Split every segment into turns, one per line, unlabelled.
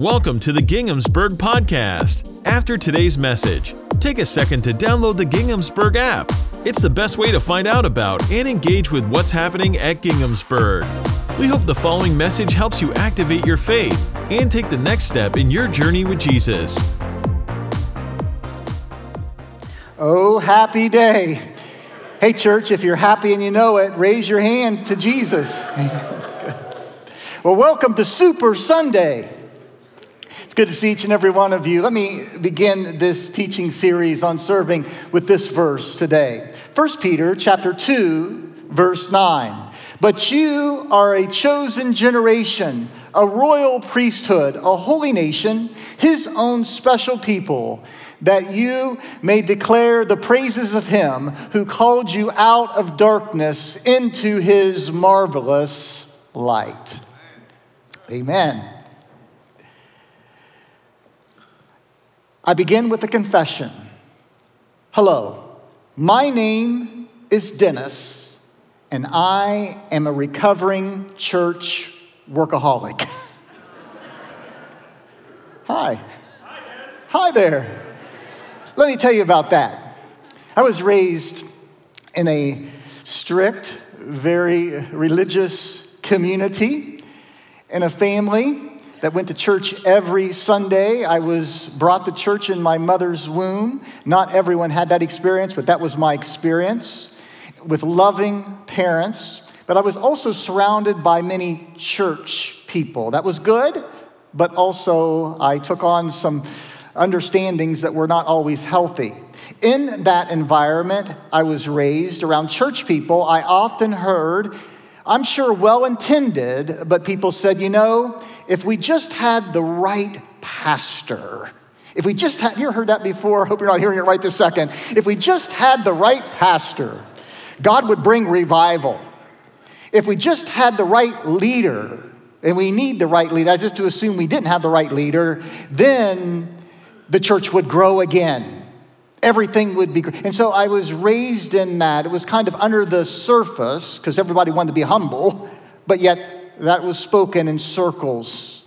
Welcome to the Ginghamsburg Podcast. After today's message, take a second to download the Ginghamsburg app. It's the best way to find out about and engage with what's happening at Ginghamsburg. We hope the following message helps you activate your faith and take the next step in your journey with Jesus.
Oh, happy day. Hey, church, if you're happy and you know it, raise your hand to Jesus. well, welcome to Super Sunday. It's good to see each and every one of you. Let me begin this teaching series on serving with this verse today. 1 Peter chapter 2, verse 9. But you are a chosen generation, a royal priesthood, a holy nation, his own special people that you may declare the praises of him who called you out of darkness into his marvelous light. Amen. I begin with a confession. Hello, my name is Dennis, and I am a recovering church workaholic. Hi. Hi there. Let me tell you about that. I was raised in a strict, very religious community, in a family that went to church every Sunday. I was brought to church in my mother's womb. Not everyone had that experience, but that was my experience with loving parents. But I was also surrounded by many church people. That was good, but also I took on some understandings that were not always healthy. In that environment, I was raised around church people. I often heard, I'm sure well intended, but people said, you know, if we just had the right pastor, if we just had, you heard that before? Hope you're not hearing it right this second. If we just had the right pastor, God would bring revival. If we just had the right leader, and we need the right leader, I just to assume we didn't have the right leader, then the church would grow again. Everything would be great. And so I was raised in that. It was kind of under the surface because everybody wanted to be humble, but yet that was spoken in circles.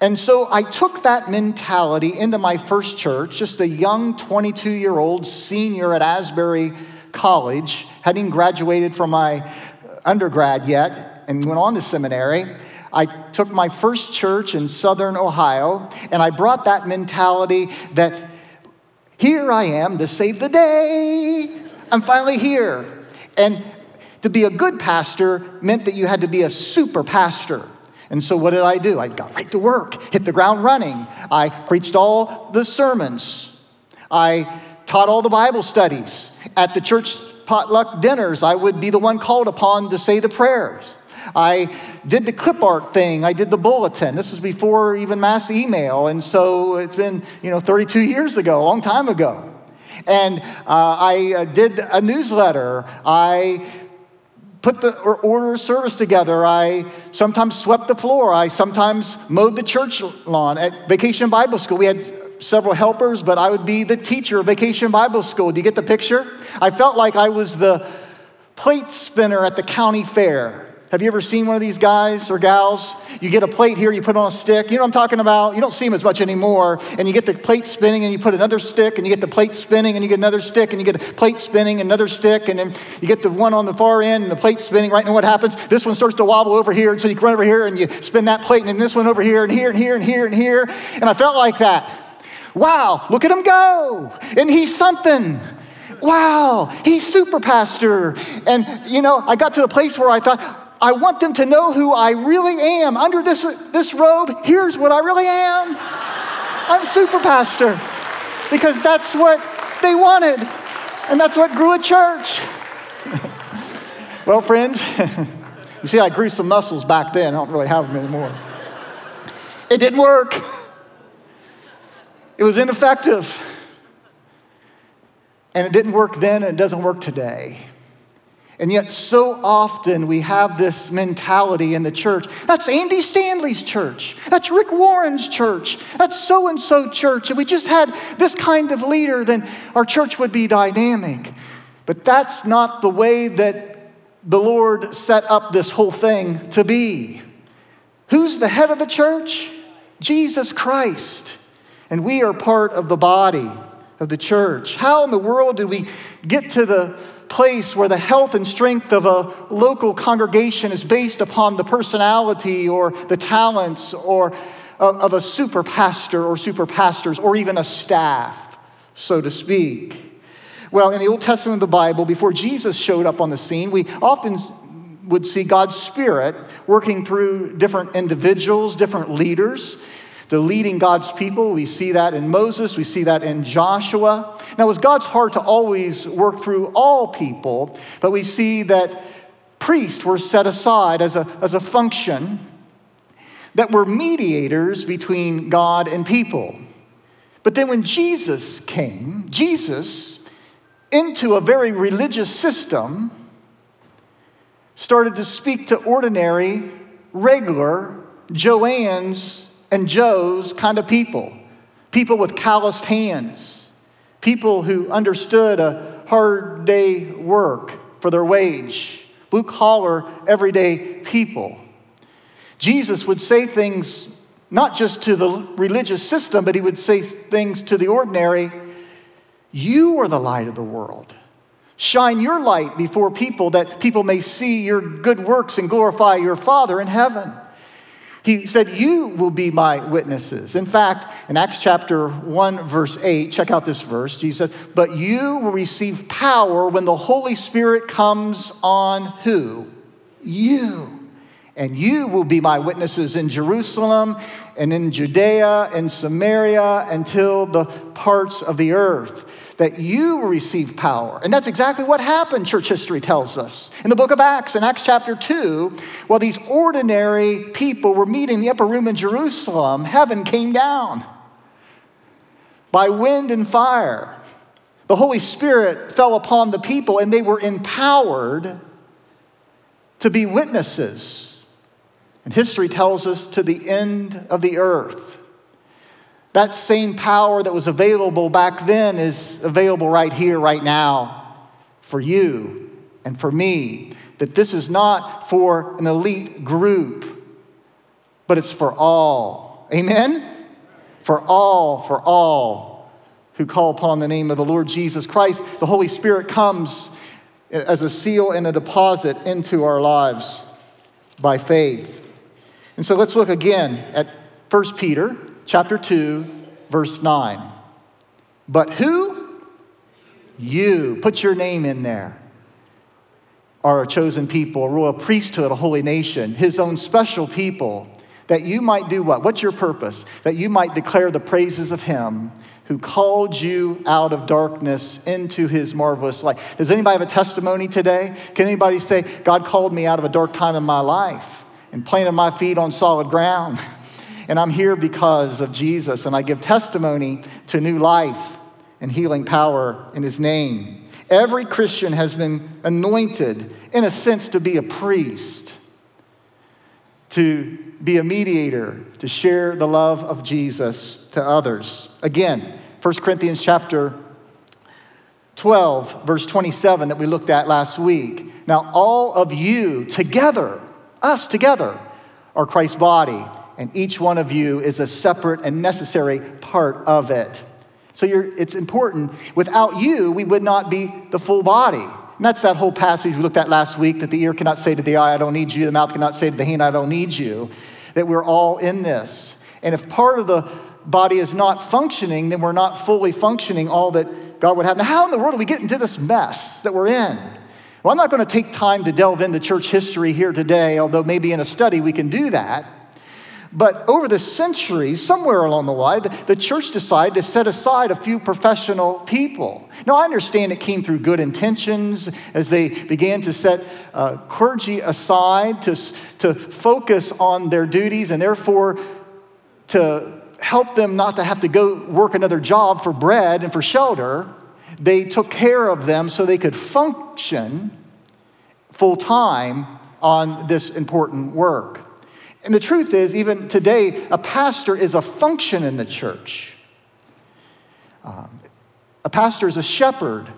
And so I took that mentality into my first church, just a young 22 year old senior at Asbury College, hadn't graduated from my undergrad yet and went on to seminary. I took my first church in southern Ohio and I brought that mentality that here I am to save the day. I'm finally here. And to be a good pastor meant that you had to be a super pastor. And so, what did I do? I got right to work, hit the ground running. I preached all the sermons. I taught all the Bible studies. At the church potluck dinners, I would be the one called upon to say the prayers. I did the clip art thing. I did the bulletin. This was before even mass email. And so it's been, you know, 32 years ago, a long time ago. And uh, I uh, did a newsletter. I put the order of service together. I sometimes swept the floor. I sometimes mowed the church lawn at Vacation Bible School. We had several helpers, but I would be the teacher of Vacation Bible School. Do you get the picture? I felt like I was the plate spinner at the county fair. Have you ever seen one of these guys or gals? You get a plate here, you put on a stick. You know what I'm talking about? You don't see them as much anymore. And you get the plate spinning, and you put another stick, and you get the plate spinning, and you get another stick, and you get a plate spinning, another stick, and then you get the one on the far end, and the plate spinning. Right now, what happens? This one starts to wobble over here, and so you run over here, and you spin that plate, and then this one over here, and here, and here, and here, and here. And I felt like that. Wow, look at him go. And he's something wow, he's super pastor. And, you know, I got to the place where I thought, I want them to know who I really am. Under this, this robe, here's what I really am. I'm super pastor. Because that's what they wanted. And that's what grew a church. well, friends, you see, I grew some muscles back then. I don't really have them anymore. It didn't work. It was ineffective. And it didn't work then, and it doesn't work today. And yet, so often we have this mentality in the church. That's Andy Stanley's church. That's Rick Warren's church. That's so and so church. If we just had this kind of leader, then our church would be dynamic. But that's not the way that the Lord set up this whole thing to be. Who's the head of the church? Jesus Christ. And we are part of the body of the church. How in the world did we get to the place where the health and strength of a local congregation is based upon the personality or the talents or um, of, a super pastor or super pastors or even a staff, so to speak? Well, in the Old Testament of the Bible, before Jesus showed up on the scene, we often would see God's Spirit working through different individuals, different leaders, the leading God's people. We see that in Moses, we see that in Joshua. Now, it was God's heart to always work through all people, but we see that priests were set aside as a, as a function that were mediators between God and people. But then when Jesus came, Jesus, into a very religious system, started to speak to ordinary, regular Joannes and Joes kind of people. People with calloused hands, people who understood a hard day work for their wage, blue collar, everyday people. Jesus would say things not just to the religious system, but he would say things to the ordinary. You are the light of the world. Shine your light before people that people may see your good works and glorify your Father in heaven. He said, You will be my witnesses. In fact, in Acts chapter 1, verse 8, check out this verse. Jesus says, But you will receive power when the Holy Spirit comes on who? You. And you will be my witnesses in Jerusalem and in Judea and Samaria until the parts of the earth that you receive power. And that's exactly what happened, church history tells us. In the book of Acts, in Acts chapter 2, while these ordinary people were meeting in the upper room in Jerusalem, heaven came down by wind and fire. The Holy Spirit fell upon the people, and they were empowered to be witnesses. And history tells us to the end of the earth. That same power that was available back then is available right here, right now, for you and for me. That this is not for an elite group, but it's for all. Amen? For all, for all who call upon the name of the Lord Jesus Christ. The Holy Spirit comes as a seal and a deposit into our lives by faith. And so let's look again at 1 Peter chapter 2, verse 9. But who? You. Put your name in there. Are a chosen people, a royal priesthood, a holy nation, his own special people, that you might do what? What's your purpose? That you might declare the praises of him who called you out of darkness into his marvelous light. Does anybody have a testimony today? Can anybody say, God called me out of a dark time in my life and planted my feet on solid ground? And I'm here because of Jesus, and I give testimony to new life and healing power in his name. Every Christian has been anointed, in a sense, to be a priest, to be a mediator, to share the love of Jesus to others. Again, 1 Corinthians chapter 12, verse 27, that we looked at last week. Now, all of you together, us together, are Christ's body and each one of you is a separate and necessary part of it. So it's important. Without you, we would not be the full body. And that's that whole passage we looked at last week that the ear cannot say to the eye, I don't need you, the mouth cannot say to the hand, I don't need you. That we're all in this. And if part of the body is not functioning, then we're not fully functioning all that God would have. Now, how in the world do we get into this mess that we're in? Well, I'm not going to take time to delve into church history here today, although maybe in a study we can do that. But over the centuries, somewhere along the way, the church decided to set aside a few professional people. Now, I understand it came through good intentions as they began to set uh, clergy aside to, to focus on their duties and therefore to help them not to have to go work another job for bread and for shelter. They took care of them so they could function full time on this important work. And the truth is, even today, a pastor is a function in the church. Um, a pastor is a shepherd.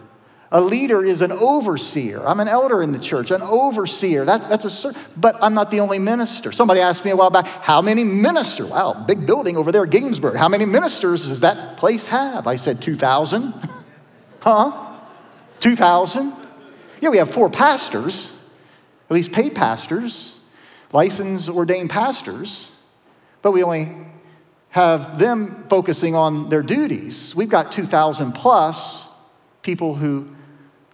A leader is an overseer. I'm an elder in the church, an overseer. That, that's a, but I'm not the only minister. Somebody asked me a while back, how many ministers? Wow, big building over there Ginghamsburg. How many ministers does that place have? I said 2,000. huh? 2,000? Yeah, we have four pastors, at least paid pastors, licensed ordained pastors, but we only have them focusing on their duties. We've got 2,000 plus people who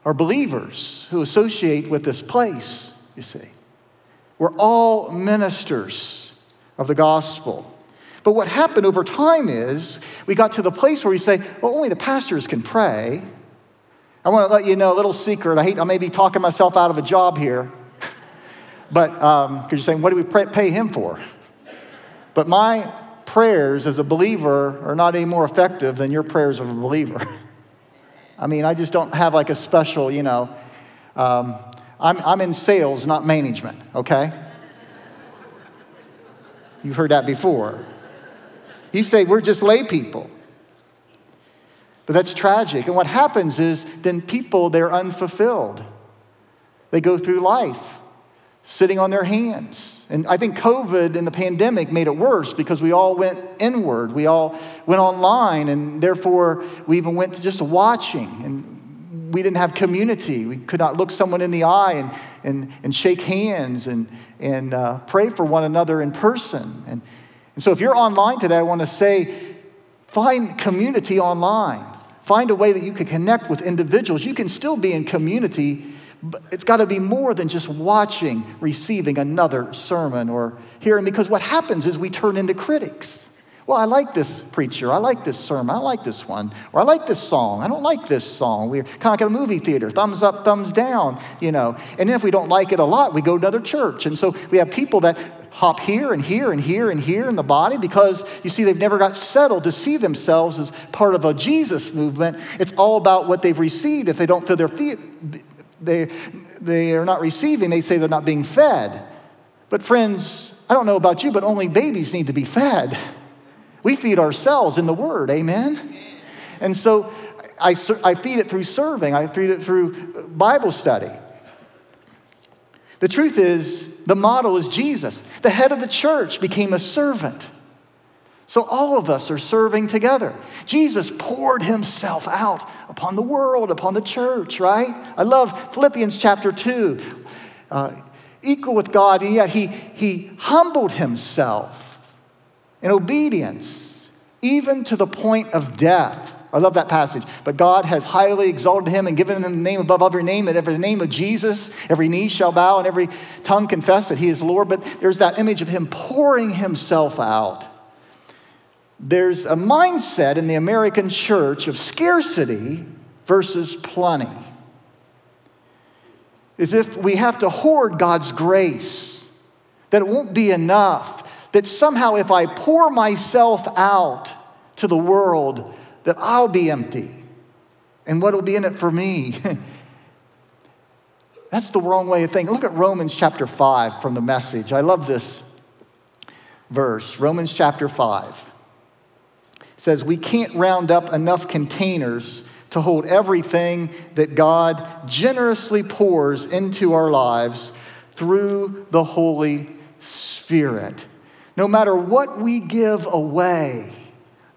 are believers who associate with this place, you see. We're all ministers of the gospel. But what happened over time is we got to the place where we say, well, only the pastors can pray. I want to let you know a little secret. I hate, I may be talking myself out of a job here, but because um, you're saying, what do we pray, pay him for? But my prayers as a believer are not any more effective than your prayers of a believer. I mean, I just don't have like a special, you know, um, I'm, I'm in sales, not management, okay? You've heard that before. You say we're just lay people. But that's tragic. And what happens is then people, they're unfulfilled. They go through life sitting on their hands. And I think COVID and the pandemic made it worse because we all went inward. We all went online, and therefore we even went to just watching. And we didn't have community. We could not look someone in the eye and, and, and shake hands and, and uh, pray for one another in person. And, and so if you're online today, I want to say find community online. Find a way that you can connect with individuals. You can still be in community it's got to be more than just watching, receiving another sermon or hearing, because what happens is we turn into critics. Well, I like this preacher. I like this sermon. I like this one. Or I like this song. I don't like this song. We're kind of like a movie theater thumbs up, thumbs down, you know. And then if we don't like it a lot, we go to another church. And so we have people that hop here and here and here and here in the body because you see, they've never got settled to see themselves as part of a Jesus movement. It's all about what they've received. If they don't feel their feet, they, they are not receiving, they say they're not being fed. But, friends, I don't know about you, but only babies need to be fed. We feed ourselves in the Word, amen? And so I, I feed it through serving, I feed it through Bible study. The truth is, the model is Jesus. The head of the church became a servant. So all of us are serving together. Jesus poured himself out upon the world, upon the church, right? I love Philippians chapter 2. Uh, equal with God, and yet he, he humbled himself in obedience, even to the point of death. I love that passage. But God has highly exalted him and given him the name above every name, that every name of Jesus, every knee shall bow and every tongue confess that he is Lord. But there's that image of him pouring himself out there's a mindset in the American church of scarcity versus plenty. As if we have to hoard God's grace, that it won't be enough, that somehow if I pour myself out to the world, that I'll be empty. And what will be in it for me? That's the wrong way of thinking. Look at Romans chapter 5 from the message. I love this verse. Romans chapter 5 says we can't round up enough containers to hold everything that God generously pours into our lives through the Holy Spirit. No matter what we give away,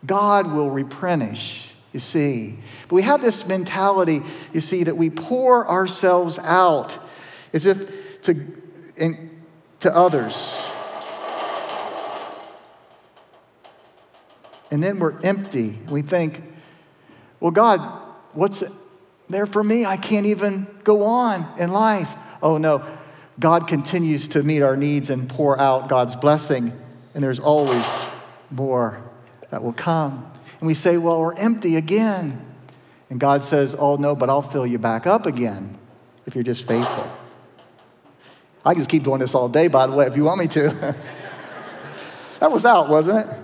God will replenish, you see. But we have this mentality, you see, that we pour ourselves out as if to, in, to others. And then we're empty. We think, well, God, what's there for me? I can't even go on in life. Oh, no. God continues to meet our needs and pour out God's blessing, and there's always more that will come. And we say, well, we're empty again. And God says, oh, no, but I'll fill you back up again if you're just faithful. I can just keep doing this all day, by the way, if you want me to. that was out, wasn't it?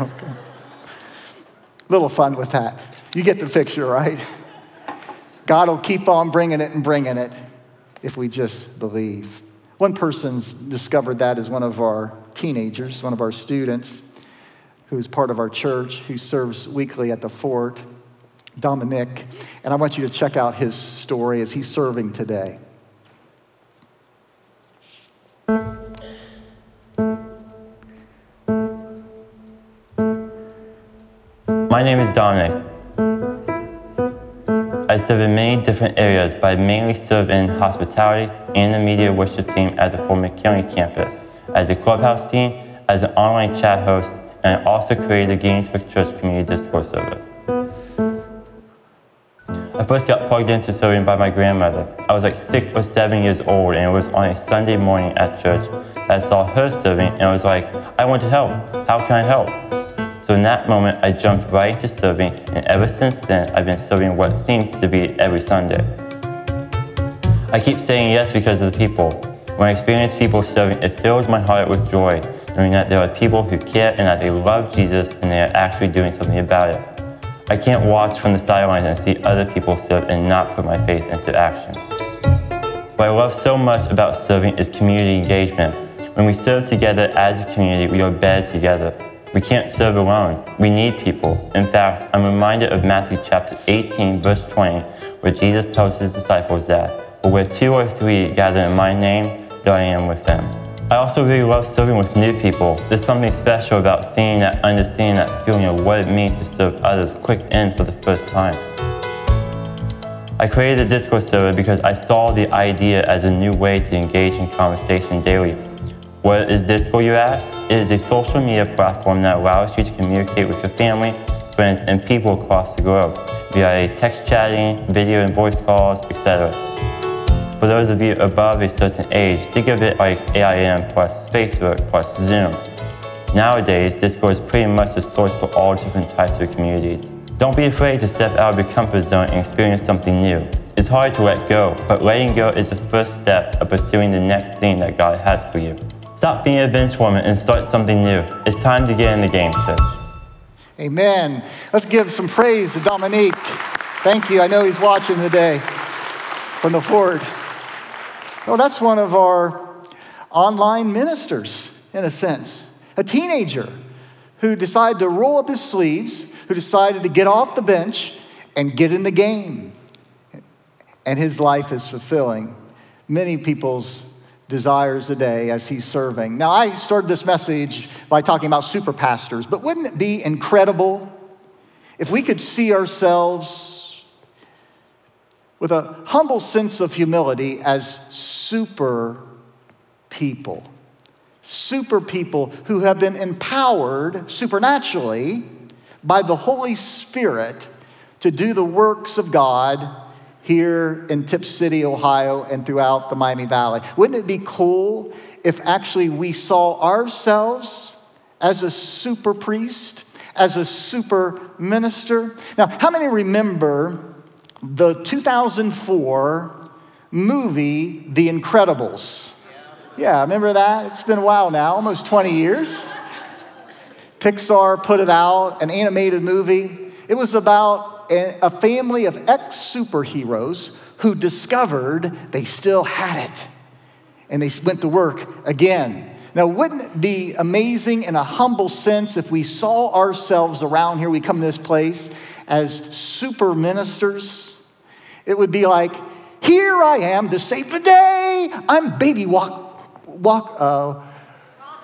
Okay. Little fun with that. You get the picture, right? God will keep on bringing it and bringing it if we just believe. One person's discovered that as one of our teenagers, one of our students who's part of our church, who serves weekly at the fort. Dominic, and I want you to check out his story as he's serving today.
My name is Dominic. I serve in many different areas, but I mainly serve in hospitality and the media worship team at the Fort McKinley campus, as a clubhouse team, as an online chat host, and I also created the Ginghamsburg Church Community Discord server. I first got plugged into serving by my grandmother. I was like six or seven years old, and it was on a Sunday morning at church that I saw her serving, and I was like, I want to help. How can I help? So in that moment, I jumped right into serving, and ever since then, I've been serving what seems to be every Sunday. I keep saying yes because of the people. When I experience people serving, it fills my heart with joy, knowing that there are people who care and that they love Jesus and they are actually doing something about it. I can't watch from the sidelines and see other people serve and not put my faith into action. What I love so much about serving is community engagement. When we serve together as a community, we are better together. We can't serve alone. We need people. In fact, I'm reminded of Matthew chapter 18, verse 20, where Jesus tells his disciples that, But where two or three gather in my name, there I am with them. I also really love serving with new people. There's something special about seeing that, understanding that feeling of what it means to serve others quick in for the first time. I created the Discord server because I saw the idea as a new way to engage in conversation daily what is Discord, you ask? It is a social media platform that allows you to communicate with your family, friends, and people across the globe via text chatting, video and voice calls, etc. For those of you above a certain age, think of it like AIM plus Facebook plus Zoom. Nowadays, Discord is pretty much the source for all different types of communities. Don't be afraid to step out of your comfort zone and experience something new. It's hard to let go, but letting go is the first step of pursuing the next thing that God has for you. Stop being a bench warmer and start something new. It's time to get in the game, church.
Amen. Let's give some praise to Dominic. Thank you. I know he's watching today from the Fort. Well, that's one of our online ministers, in a sense. A teenager who decided to roll up his sleeves, who decided to get off the bench and get in the game. And his life is fulfilling many people's desires a day as he's serving. Now, I started this message by talking about super pastors, but wouldn't it be incredible if we could see ourselves with a humble sense of humility as super people? Super people who have been empowered supernaturally by the Holy Spirit to do the works of God here in Tipp City, Ohio, and throughout the Miami Valley. Wouldn't it be cool if actually we saw ourselves as a super priest, as a super minister? Now, how many remember the 2004 movie, The Incredibles? Yeah, remember that? It's been a while now, almost 20 years. Pixar put it out, an animated movie. It was about a family of ex superheroes who discovered they still had it. And they went to work again. Now, wouldn't it be amazing in a humble sense if we saw ourselves around here, we come to this place as super ministers? It would be like, here I am to save the day. I'm baby walk, walk, uh,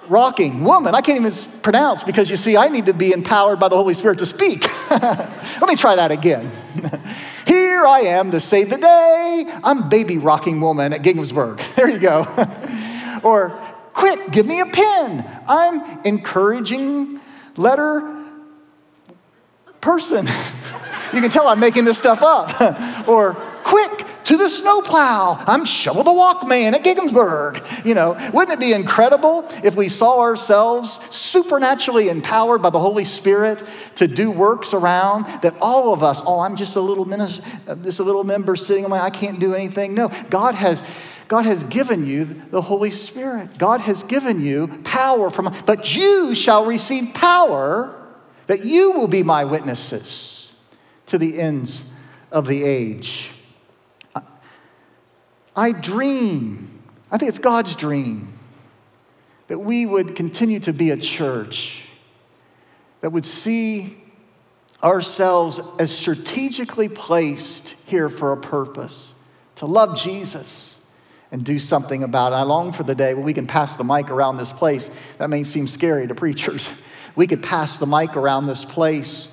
rocking woman. I can't even pronounce because you see, I need to be empowered by the Holy Spirit to speak. Let me try that again. Here I am to save the day. I'm baby rocking woman at Ginghamsburg. There you go. or, quick, give me a pen. I'm encouraging letter person. you can tell I'm making this stuff up. or, quick, to the snowplow. I'm Shovel the Walkman at Ginghamsburg. You know, wouldn't it be incredible if we saw ourselves supernaturally empowered by the Holy Spirit to do works around that all of us, oh, I'm just a little minister, just a little member sitting on my, I can't do anything. No, God has. God has given you the Holy Spirit. God has given you power from, but you shall receive power that you will be my witnesses to the ends of the age. I dream, I think it's God's dream, that we would continue to be a church that would see ourselves as strategically placed here for a purpose to love Jesus and do something about it. I long for the day when we can pass the mic around this place. That may seem scary to preachers. We could pass the mic around this place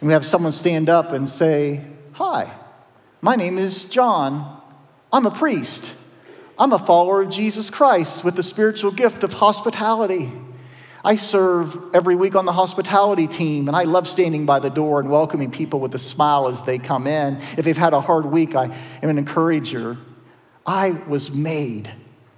and we have someone stand up and say, Hi, my name is John. I'm a priest. I'm a follower of Jesus Christ with the spiritual gift of hospitality. I serve every week on the hospitality team, and I love standing by the door and welcoming people with a smile as they come in. If they've had a hard week, I am an encourager. I was made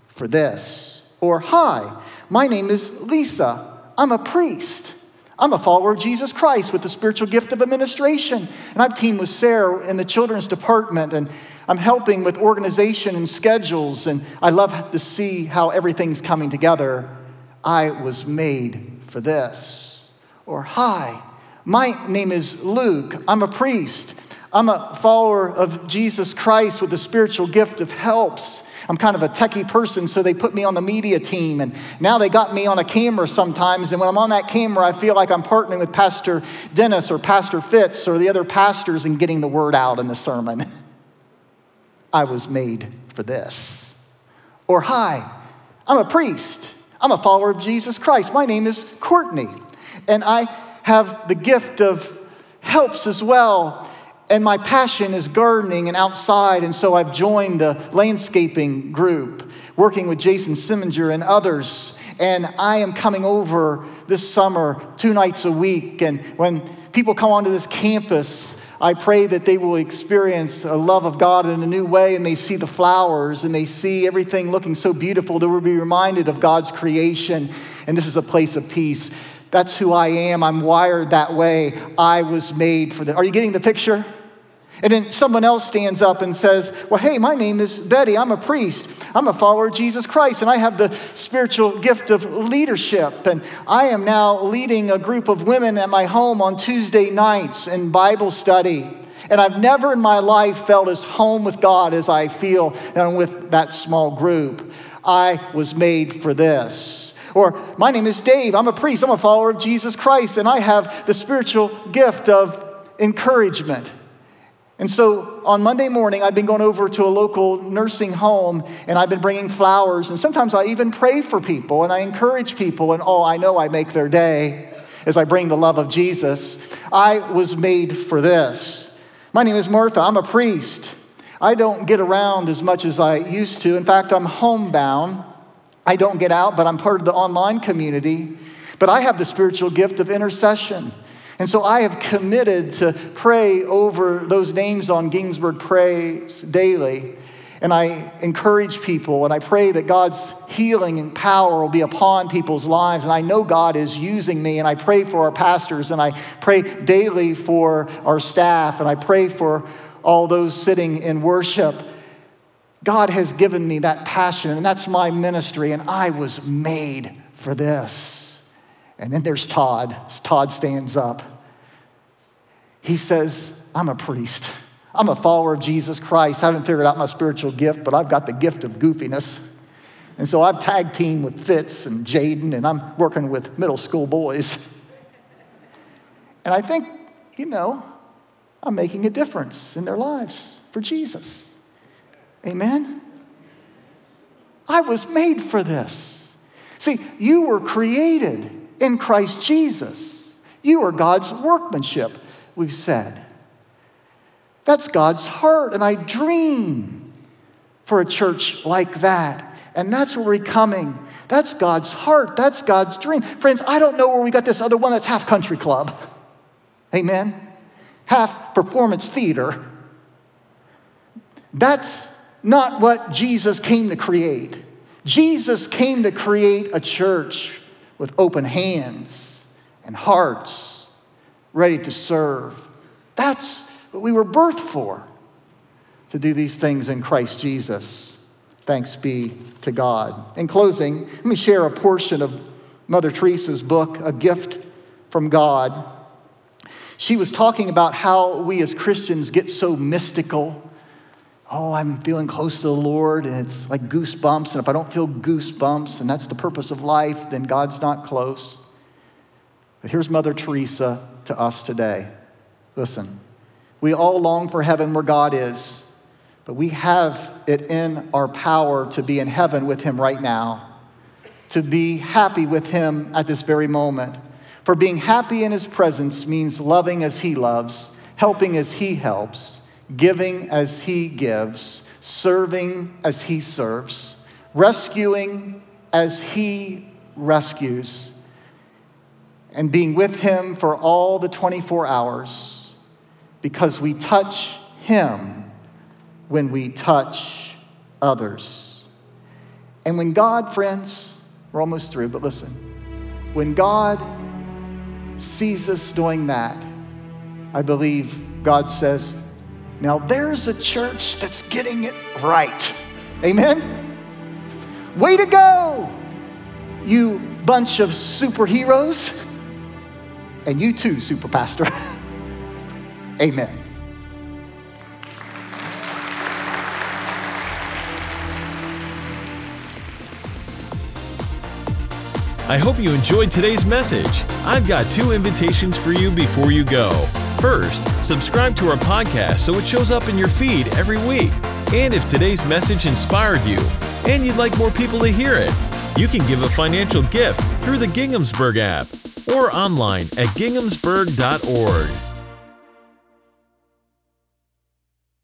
for this. Or, hi, my name is Lisa. I'm a priest. I'm a follower of Jesus Christ with the spiritual gift of administration. And I've teamed with Sarah in the children's department, and I'm helping with organization and schedules. And I love to see how everything's coming together. I was made for this. Or, hi, my name is Luke. I'm a priest. I'm a follower of Jesus Christ with the spiritual gift of helps. I'm kind of a techie person, so they put me on the media team. And now they got me on a camera sometimes. And when I'm on that camera, I feel like I'm partnering with Pastor Dennis or Pastor Fitz or the other pastors in getting the word out in the sermon. I was made for this. Or, hi, I'm a priest. I'm a follower of Jesus Christ. My name is Courtney, and I have the gift of helps as well. And my passion is gardening and outside, and so I've joined the landscaping group, working with Jason Siminger and others. And I am coming over this summer two nights a week. And when people come onto this campus, I pray that they will experience a love of God in a new way and they see the flowers and they see everything looking so beautiful. They will be reminded of God's creation and this is a place of peace. That's who I am. I'm wired that way. I was made for that. Are you getting the picture? And then someone else stands up and says, Well, hey, my name is Betty. I'm a priest. I'm a follower of Jesus Christ, and I have the spiritual gift of leadership. And I am now leading a group of women at my home on Tuesday nights in Bible study. And I've never in my life felt as home with God as I feel with that small group. I was made for this. Or, my name is Dave. I'm a priest. I'm a follower of Jesus Christ, and I have the spiritual gift of encouragement. And so on Monday morning, I've been going over to a local nursing home and I've been bringing flowers. And sometimes I even pray for people and I encourage people. And oh, I know I make their day as I bring the love of Jesus. I was made for this. My name is Martha. I'm a priest. I don't get around as much as I used to. In fact, I'm homebound. I don't get out, but I'm part of the online community. But I have the spiritual gift of intercession. And so I have committed to pray over those names on Ginghamsburg Praise daily. And I encourage people and I pray that God's healing and power will be upon people's lives. And I know God is using me. And I pray for our pastors and I pray daily for our staff and I pray for all those sitting in worship. God has given me that passion and that's my ministry. And I was made for this. And then there's Todd. Todd stands up. He says, I'm a priest. I'm a follower of Jesus Christ. I haven't figured out my spiritual gift, but I've got the gift of goofiness. And so I've tag team with Fitz and Jaden, and I'm working with middle school boys. And I think, you know, I'm making a difference in their lives for Jesus. Amen? I was made for this. See, you were created in Christ Jesus. You are God's workmanship, we've said. That's God's heart, and I dream for a church like that. And that's where we're coming. That's God's heart. That's God's dream. Friends, I don't know where we got this other one that's half country club. Amen? Half performance theater. That's not what Jesus came to create. Jesus came to create a church with open hands and hearts ready to serve. That's what we were birthed for, to do these things in Christ Jesus. Thanks be to God. In closing, let me share a portion of Mother Teresa's book, A Gift from God. She was talking about how we as Christians get so mystical oh, I'm feeling close to the Lord, and it's like goosebumps. And if I don't feel goosebumps, and that's the purpose of life, then God's not close. But here's Mother Teresa to us today Listen, we all long for heaven where God is, but we have it in our power to be in heaven with Him right now, to be happy with Him at this very moment. For being happy in His presence means loving as He loves, helping as He helps, giving as He gives, serving as He serves, rescuing as He rescues, and being with Him for all the 24 hours because we touch Him when we touch others. And when God, friends, we're almost through, but listen, when God sees us doing that, I believe God says, now there's a church that's getting it right. Amen? Way to go, you bunch of superheroes. And you too, super pastor. Amen.
I hope you enjoyed today's message. I've got two invitations for you before you go. First, subscribe to our podcast so it shows up in your feed every week. And if today's message inspired you and you'd like more people to hear it, you can give a financial gift through the Ginghamsburg app or online at ginghamsburg.org.